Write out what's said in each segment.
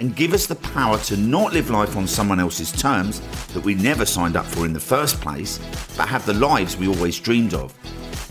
and give us the power to not live life on someone else's terms that we never signed up for in the first place, but have the lives we always dreamed of.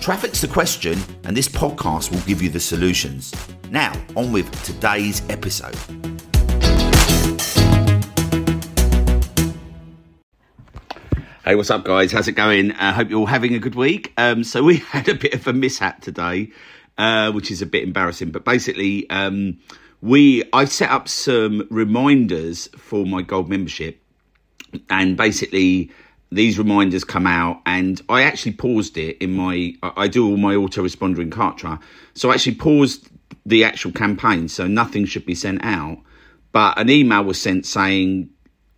Traffic's the question, and this podcast will give you the solutions. Now, on with today's episode. Hey, what's up, guys? How's it going? I uh, hope you're all having a good week. Um, so, we had a bit of a mishap today, uh, which is a bit embarrassing, but basically, um, we I set up some reminders for my gold membership, and basically these reminders come out, and I actually paused it in my I do all my autoresponder in Kartra, so I actually paused the actual campaign, so nothing should be sent out, but an email was sent saying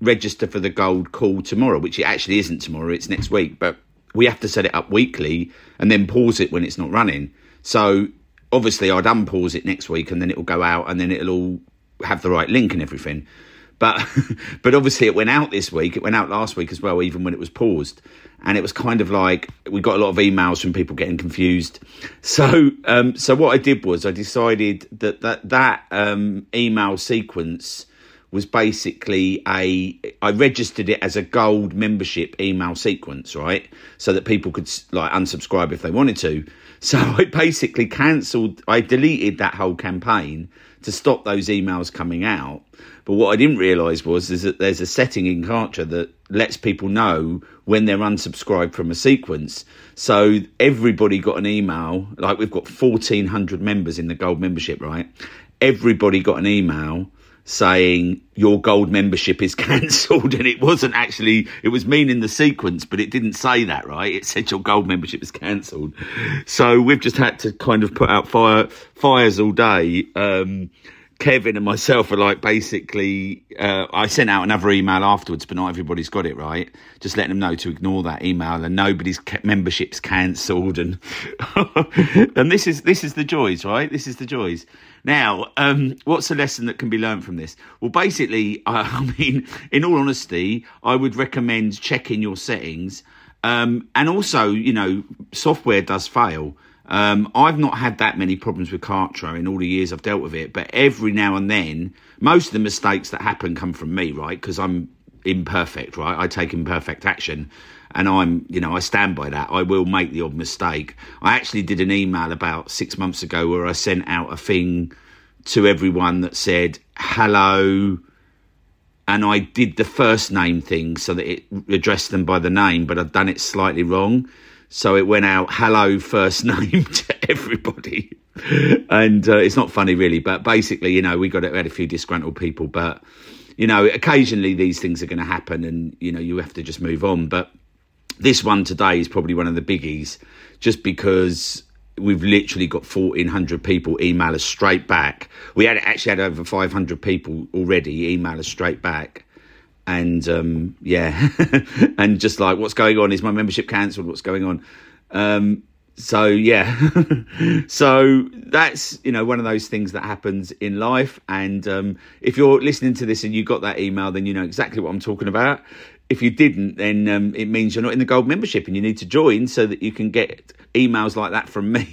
register for the gold call tomorrow, which it actually isn't tomorrow, it's next week, but we have to set it up weekly and then pause it when it's not running. So obviously I'd unpause it next week and then it will go out and then it'll all have the right link and everything. But but obviously it went out this week. It went out last week as well, even when it was paused. And it was kind of like we got a lot of emails from people getting confused. So um, so what I did was I decided that that that um, email sequence was basically a I registered it as a gold membership email sequence, right? So that people could like unsubscribe if they wanted to. So I basically cancelled, I deleted that whole campaign to stop those emails coming out. But what I didn't realise was is that there's a setting in Kartra that lets people know when they're unsubscribed from a sequence. So everybody got an email, like we've got 1,400 members in the gold membership, right? Everybody got an email saying your gold membership is cancelled and it wasn't actually it was meaning the sequence but it didn't say that right? It said your gold membership is cancelled. So we've just had to kind of put out fire fires all day um, Kevin and myself are like basically. Uh, I sent out another email afterwards, but not everybody's got it right. Just letting them know to ignore that email, and nobody's memberships cancelled, and and this is this is the joys, right? This is the joys. Now, um, what's the lesson that can be learned from this? Well, basically, I mean, in all honesty, I would recommend checking your settings, um, and also, you know, software does fail. Um, I've not had that many problems with Kartra in all the years I've dealt with it, but every now and then, most of the mistakes that happen come from me, right? Because I'm imperfect, right? I take imperfect action and I'm, you know, I stand by that. I will make the odd mistake. I actually did an email about six months ago where I sent out a thing to everyone that said, hello. And I did the first name thing so that it addressed them by the name, but I'd done it slightly wrong. So it went out, hello, first name to everybody. and uh, it's not funny, really, but basically, you know, we got we had a few disgruntled people, but you know, occasionally these things are going to happen, and you know, you have to just move on. But this one today is probably one of the biggies, just because we've literally got 1400 people email us straight back we had actually had over 500 people already email us straight back and um, yeah, and just like what's going on? Is my membership cancelled? What's going on? Um, so yeah, so that's you know one of those things that happens in life. And um, if you're listening to this and you got that email, then you know exactly what I'm talking about if you didn't, then um, it means you're not in the gold membership and you need to join so that you can get emails like that from me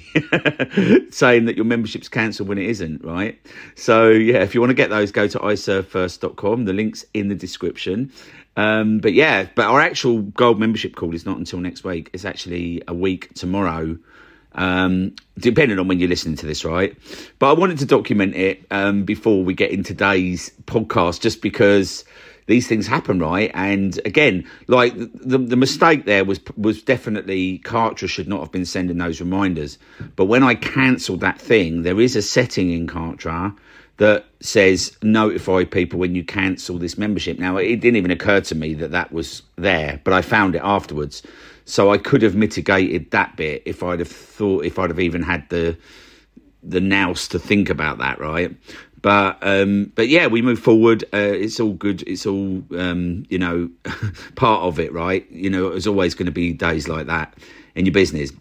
saying that your membership's cancelled when it isn't, right? So, yeah, if you want to get those, go to iservefirst.com. The link's in the description. Um, but yeah, but our actual gold membership call is not until next week. It's actually a week tomorrow. Um, depending on when you're listening to this, right? But I wanted to document it um, before we get in today's podcast, just because these things happen, right? And again, like the the mistake there was was definitely Kartra should not have been sending those reminders. But when I cancelled that thing, there is a setting in Kartra that says notify people when you cancel this membership. Now, it didn't even occur to me that that was there, but I found it afterwards. So I could have mitigated that bit if I'd have thought, if I'd have even had the the nous to think about that, right? But um, but yeah, we move forward. Uh, it's all good. It's all um, you know, part of it, right? You know, there's always going to be days like that in your business.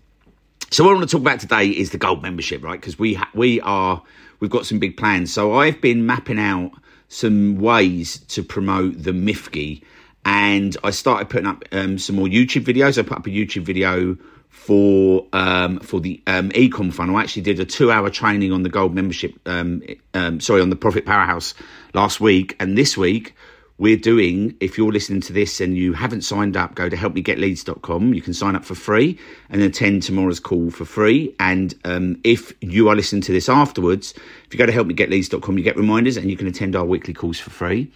So what I want to talk about today is the gold membership, right? Because we ha- we are we've got some big plans. So I've been mapping out some ways to promote the Mifki, and I started putting up um, some more YouTube videos. I put up a YouTube video for um, for the um, ecom funnel. I actually did a two hour training on the gold membership. Um, um, sorry, on the Profit Powerhouse last week, and this week we're doing. If you're listening to this and you haven't signed up, go to helpmegetleads.com. You can sign up for free and attend tomorrow's call for free. And um, if you are listening to this afterwards, if you go to helpmegetleads.com, you get reminders and you can attend our weekly calls for free.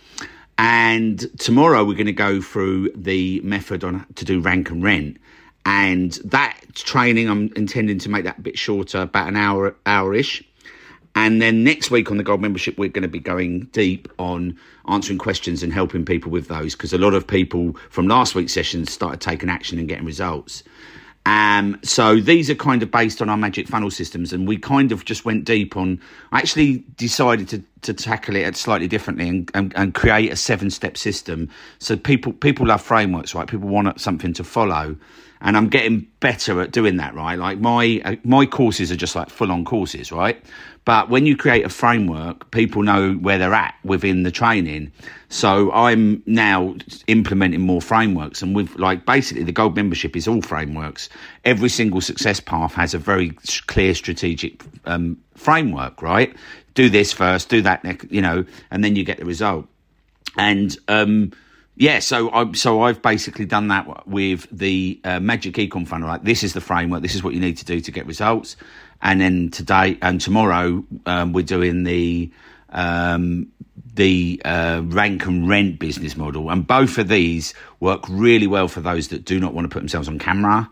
And tomorrow we're going to go through the method on to do rank and rent and that training I'm intending to make that a bit shorter, about an hour hour-ish. And then next week on the gold membership, we're going to be going deep on answering questions and helping people with those because a lot of people from last week's sessions started taking action and getting results. Um, so these are kind of based on our magic funnel systems, and we kind of just went deep on. I actually decided to, to tackle it slightly differently and, and, and create a seven step system. So people people love frameworks, right? People want something to follow, and I'm getting better at doing that, right? Like my uh, my courses are just like full on courses, right? But when you create a framework, people know where they're at within the training. So I'm now implementing more frameworks, and with like basically the gold membership is all frameworks. Every single success path has a very clear strategic um, framework, right? Do this first, do that, next, you know, and then you get the result. And um, yeah, so I so I've basically done that with the uh, Magic Ecom funnel. Like this is the framework. This is what you need to do to get results. And then today and tomorrow um, we're doing the um, the uh, rank and rent business model, and both of these work really well for those that do not want to put themselves on camera.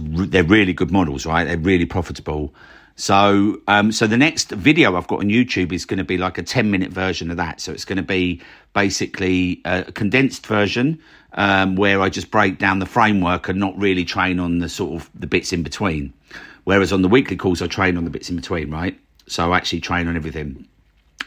Re- they're really good models, right? They're really profitable. So, um, so the next video I've got on YouTube is going to be like a 10 minute version of that. So it's going to be basically a condensed version um, where I just break down the framework and not really train on the sort of the bits in between. Whereas on the weekly calls, I train on the bits in between, right? So I actually train on everything.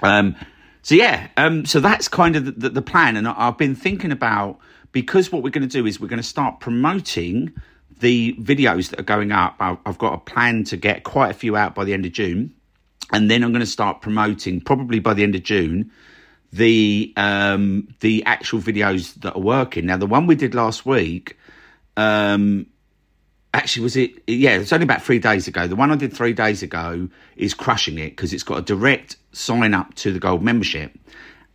Um, so yeah, um, so that's kind of the, the, the plan. And I've been thinking about because what we're going to do is we're going to start promoting the videos that are going up, I've got a plan to get quite a few out by the end of June. And then I'm going to start promoting, probably by the end of June, the um, the actual videos that are working. Now, the one we did last week, um, actually, was it? Yeah, it's only about three days ago. The one I did three days ago is crushing it because it's got a direct sign up to the gold membership.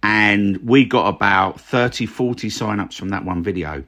And we got about 30, 40 sign ups from that one video.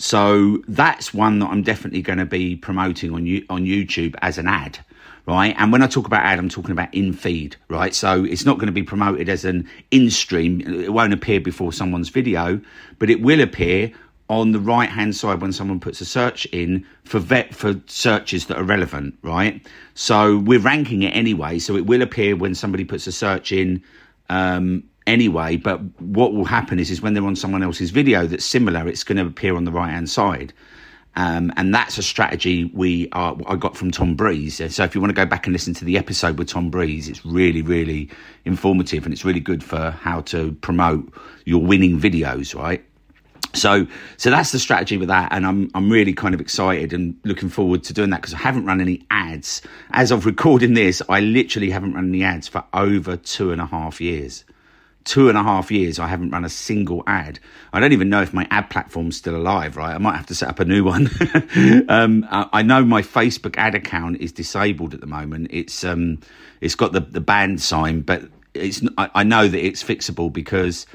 So that's one that I'm definitely going to be promoting on on YouTube as an ad, right? And when I talk about ad, I'm talking about in feed, right? So it's not going to be promoted as an in stream. It won't appear before someone's video, but it will appear on the right hand side when someone puts a search in for vet for searches that are relevant, right? So we're ranking it anyway, so it will appear when somebody puts a search in um, anyway. But what will happen is, is when they're on someone else's video that's similar, it's going to appear on the right hand side. Um, and that's a strategy we are, I got from Tom Breeze. So if you want to go back and listen to the episode with Tom Breeze, it's really, really informative and it's really good for how to promote your winning videos, right? So, so that's the strategy with that, and I'm I'm really kind of excited and looking forward to doing that because I haven't run any ads as of recording this. I literally haven't run any ads for over two and a half years two and a half years, I haven't run a single ad. I don't even know if my ad platform's still alive, right? I might have to set up a new one. um, I know my Facebook ad account is disabled at the moment. It's um, it's got the the banned sign, but it's I, I know that it's fixable because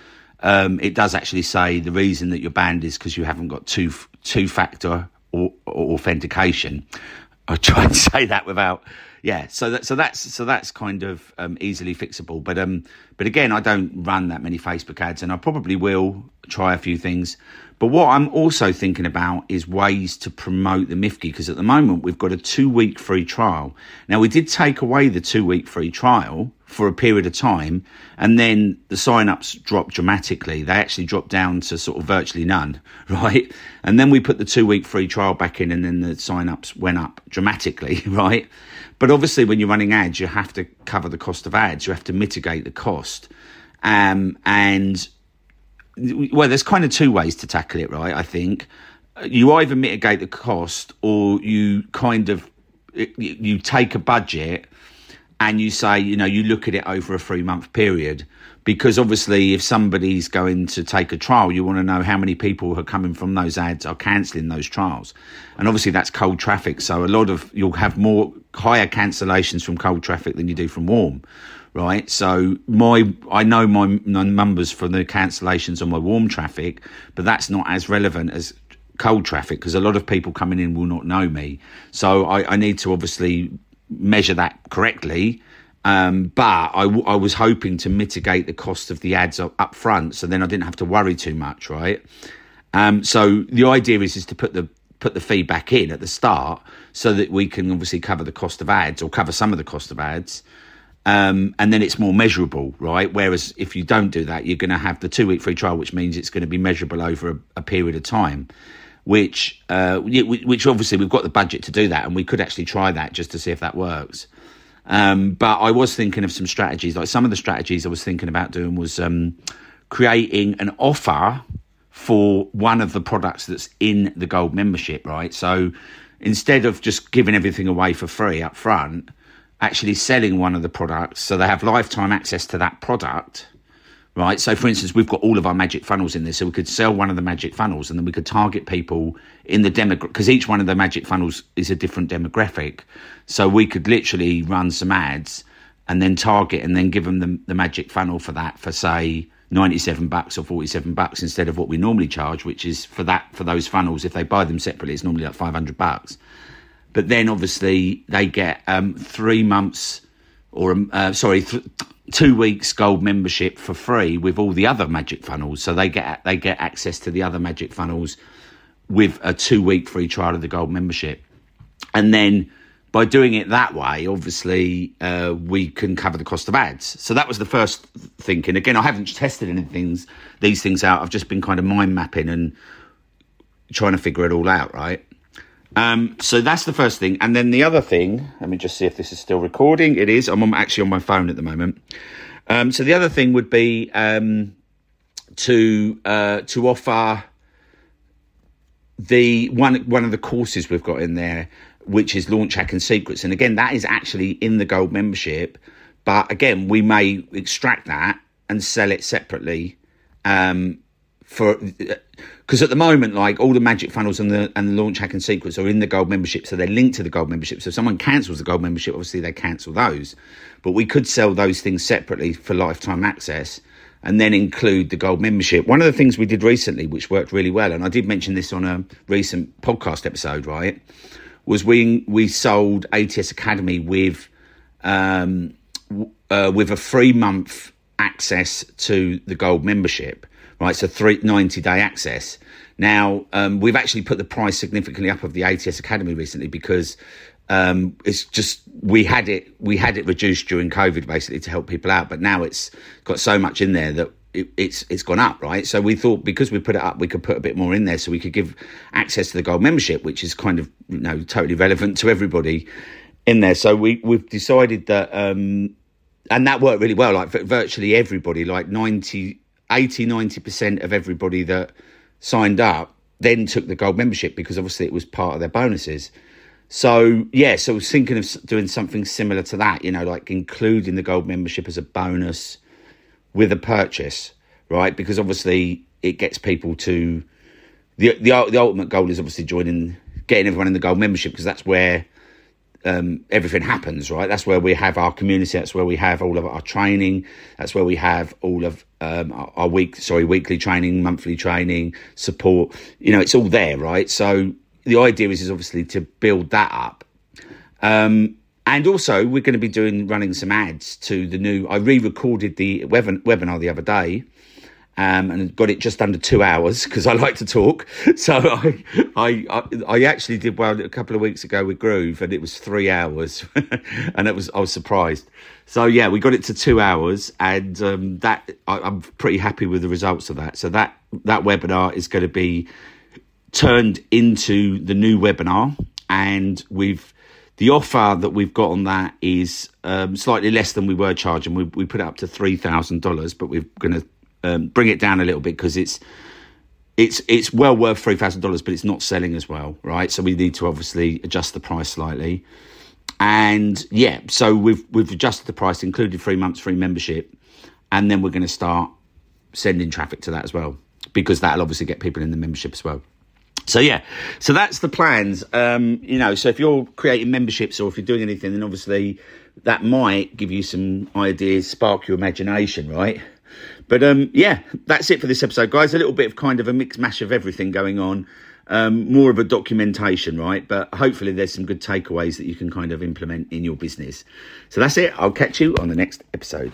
um, it does actually say the reason that you're banned is because you haven't got two two factor authentication. I try and say that without yeah, so that so that's so that's kind of um, easily fixable. But um, but again, I don't run that many Facebook ads, and I probably will try a few things. But what I'm also thinking about is ways to promote the Mifki because at the moment we've got a two week free trial. Now we did take away the two week free trial for a period of time, and then the sign ups dropped dramatically. They actually dropped down to sort of virtually none, right? And then we put the two week free trial back in, and then the sign ups went up dramatically, right? But obviously, when you're running ads, you have to cover the cost of ads. You have to mitigate the cost. Um, and well, there's kind of two ways to tackle it, right? I think you either mitigate the cost or you kind of you take a budget and you say, you know, you look at it over a three month period. Because obviously, if somebody's going to take a trial, you want to know how many people who are coming from those ads are cancelling those trials. And obviously, that's cold traffic. So, a lot of you'll have more higher cancellations from cold traffic than you do from warm, right? So, my I know my, numbers for the cancellations on my warm traffic, but that's not as relevant as cold traffic because a lot of people coming in will not know me. So, I, I need to obviously measure that correctly. Um, but I, w- I was hoping to mitigate the cost of the ads up, up, front, so then I didn't have to worry too much, right? Um, so the idea is is to put the put the feedback in at the start, so that we can obviously cover the cost of ads or cover some of the cost of ads, um, and then it's more measurable, right? Whereas if you don't do that, you're going to have the two week free trial, which means it's going to be measurable over a, a period of time which uh, which obviously we've got the budget to do that, and we could actually try that just to see if that works. Um, but I was thinking of some strategies. Like some of the strategies I was thinking about doing was um, creating an offer for one of the products that's in the gold membership. Right, so instead of just giving everything away for free up front, actually selling one of the products so they have lifetime access to that product right? So, for instance, we've got all of our magic funnels in there, so we could sell one of the magic funnels, and then we could target people in the demographic because each one of the magic funnels is a different demographic. So we could literally run some ads and then target and then give them the, the magic funnel for that for say 97 bucks or 47 bucks instead of what we normally charge which is for that for those funnels if they buy them separately it's normally like 500 bucks but then obviously they get um, three months or uh, sorry th- two weeks gold membership for free with all the other magic funnels. So they get they get access to the other magic funnels with a two week free trial of the gold membership, and then by doing it that way, obviously uh, we can cover the cost of ads. So that was the first thinking. Again, I haven't tested any things these things out. I've just been kind of mind mapping and trying to figure it all out. Right. Um, so that's the first thing, and then the other thing. Let me just see if this is still recording. It is. I'm actually on my phone at the moment. Um, so the other thing would be um, to uh, to offer the one one of the courses we've got in there, which is launch hack and secrets. And again, that is actually in the gold membership. But again, we may extract that and sell it separately um, for because at the moment, like all the magic funnels and the and the launch hack and secrets are in the gold membership, so they're linked to the gold membership. So if someone cancels the gold membership, obviously they cancel those. But we could sell those things separately for lifetime access and then include the gold membership. One of the things we did recently, which worked really well, and I did mention this on a recent podcast episode, right, was we we sold ATS Academy with um, uh, with a free month access to the gold membership right? So three, 90 day access. Now, um, we've actually put the price significantly up of the ATS Academy recently because um, it's just we had it we had it reduced during COVID basically to help people out, but now it's got so much in there that it, it's it's gone up, right? So we thought because we put it up, we could put a bit more in there, so we could give access to the gold membership, which is kind of you know totally relevant to everybody in there. So we we've decided that. Um, and that worked really well. Like virtually everybody, like ninety 80 90% of everybody that signed up then took the gold membership because obviously it was part of their bonuses. So, yeah, so I was thinking of doing something similar to that, you know, like including the gold membership as a bonus with a purchase, right? Because obviously it gets people to the the, the ultimate goal is obviously joining, getting everyone in the gold membership because that's where um, everything happens, right? That's where we have our community. That's where we have all of our training. That's where we have all of um, our, week, sorry, weekly training, monthly training, support. You know, it's all there, right? So the idea is, is obviously to build that up. Um, and also, we're going to be doing running some ads to the new. I re-recorded the web, webinar the other day, um, and got it just under two hours because I like to talk. So I, I, I actually did well a couple of weeks ago with Groove, and it was three hours, and it was I was surprised. So yeah, we got it to two hours, and um, that I, I'm pretty happy with the results of that. So that that webinar is going to be turned into the new webinar, and we've The offer that we've got on that is um, slightly less than we were charging. We, we put it up to three thousand dollars, but we're going to um, bring it down a little bit because it's it's it's well worth three thousand dollars, but it's not selling as well, right? So we need to obviously adjust the price slightly. And yeah, so we've we've adjusted the price, included three months free membership, and then we're going to start sending traffic to that as well because that'll obviously get people in the membership as well. So yeah, so that's the plans. Um, you know, so if you're creating memberships or if you're doing anything, then obviously that might give you some ideas, spark your imagination, right? But um, yeah, that's it for this episode, guys. A little bit of kind of a mix mash of everything going on. Um, more of a documentation, right? But hopefully, there's some good takeaways that you can kind of implement in your business. So that's it. I'll catch you on the next episode.